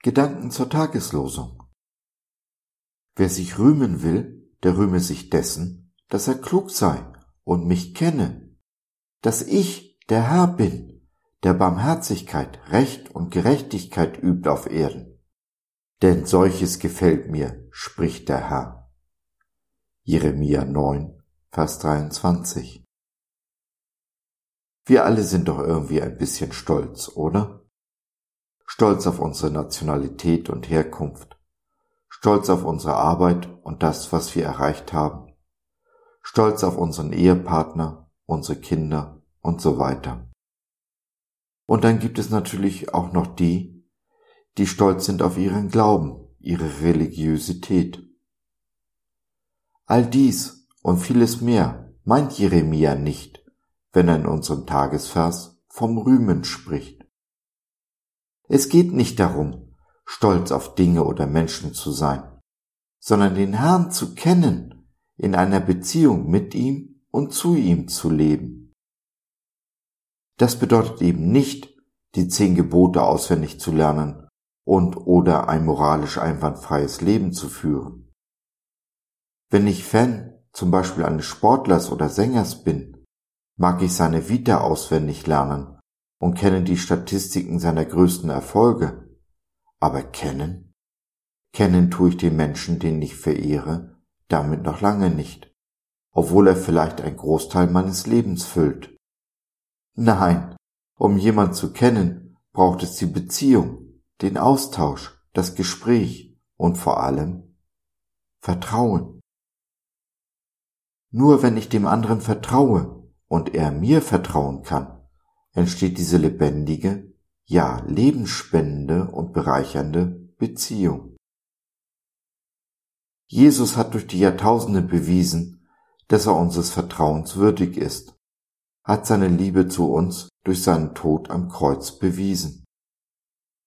Gedanken zur Tageslosung. Wer sich rühmen will, der rühme sich dessen, dass er klug sei und mich kenne, dass ich der Herr bin, der Barmherzigkeit, Recht und Gerechtigkeit übt auf Erden. Denn solches gefällt mir, spricht der Herr. Jeremia 9, Vers 23. Wir alle sind doch irgendwie ein bisschen stolz, oder? Stolz auf unsere Nationalität und Herkunft, stolz auf unsere Arbeit und das, was wir erreicht haben, stolz auf unseren Ehepartner, unsere Kinder und so weiter. Und dann gibt es natürlich auch noch die, die stolz sind auf ihren Glauben, ihre Religiosität. All dies und vieles mehr meint Jeremia nicht, wenn er in unserem Tagesvers vom Rühmen spricht. Es geht nicht darum, stolz auf Dinge oder Menschen zu sein, sondern den Herrn zu kennen, in einer Beziehung mit ihm und zu ihm zu leben. Das bedeutet eben nicht, die zehn Gebote auswendig zu lernen und oder ein moralisch einwandfreies Leben zu führen. Wenn ich Fan zum Beispiel eines Sportlers oder Sängers bin, mag ich seine Vita auswendig lernen und kenne die Statistiken seiner größten Erfolge. Aber kennen? Kennen tue ich den Menschen, den ich verehre, damit noch lange nicht, obwohl er vielleicht ein Großteil meines Lebens füllt. Nein, um jemand zu kennen, braucht es die Beziehung, den Austausch, das Gespräch und vor allem Vertrauen. Nur wenn ich dem anderen vertraue und er mir vertrauen kann, entsteht diese lebendige, ja lebensspendende und bereichernde Beziehung. Jesus hat durch die Jahrtausende bewiesen, dass er unseres Vertrauens würdig ist, hat seine Liebe zu uns durch seinen Tod am Kreuz bewiesen.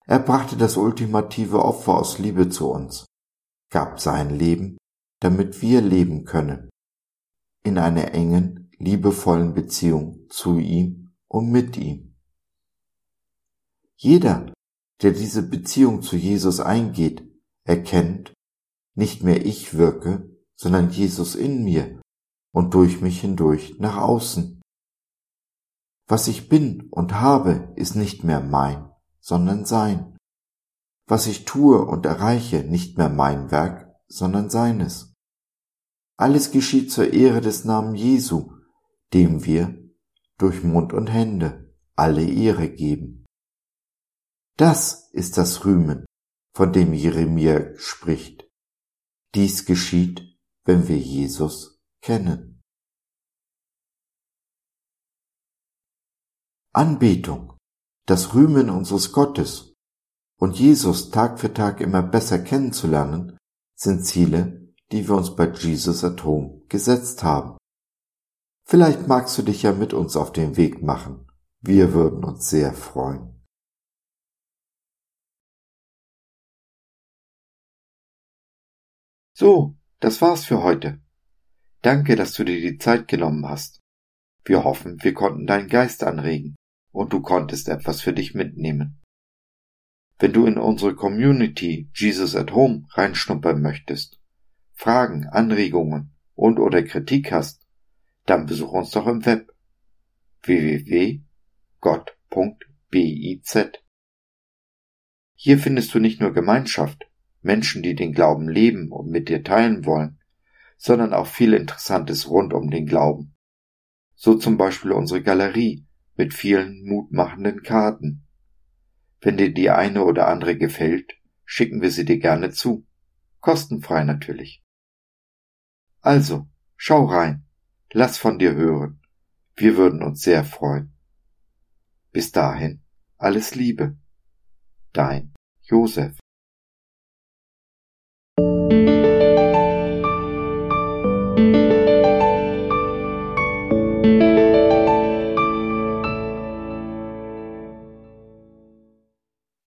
Er brachte das ultimative Opfer aus Liebe zu uns, gab sein Leben, damit wir leben können in einer engen, liebevollen Beziehung zu ihm und mit ihm. Jeder, der diese Beziehung zu Jesus eingeht, erkennt, nicht mehr ich wirke, sondern Jesus in mir und durch mich hindurch nach außen. Was ich bin und habe, ist nicht mehr mein, sondern sein. Was ich tue und erreiche, nicht mehr mein Werk, sondern seines. Alles geschieht zur Ehre des Namen Jesu, dem wir durch Mund und Hände alle Ehre geben. Das ist das Rühmen, von dem Jeremia spricht. Dies geschieht, wenn wir Jesus kennen. Anbetung, das Rühmen unseres Gottes und Jesus Tag für Tag immer besser kennenzulernen, sind Ziele, die wir uns bei Jesus at Home gesetzt haben. Vielleicht magst du dich ja mit uns auf den Weg machen. Wir würden uns sehr freuen. So, das war's für heute. Danke, dass du dir die Zeit genommen hast. Wir hoffen, wir konnten deinen Geist anregen und du konntest etwas für dich mitnehmen. Wenn du in unsere Community Jesus at Home reinschnuppern möchtest, Fragen, Anregungen und oder Kritik hast, dann besuch uns doch im Web www.gott.biz. Hier findest du nicht nur Gemeinschaft, Menschen, die den Glauben leben und mit dir teilen wollen, sondern auch viel Interessantes rund um den Glauben. So zum Beispiel unsere Galerie mit vielen mutmachenden Karten. Wenn dir die eine oder andere gefällt, schicken wir sie dir gerne zu. Kostenfrei natürlich. Also, schau rein, Lass von dir hören. Wir würden uns sehr freuen. Bis dahin, alles Liebe. Dein Josef. Musik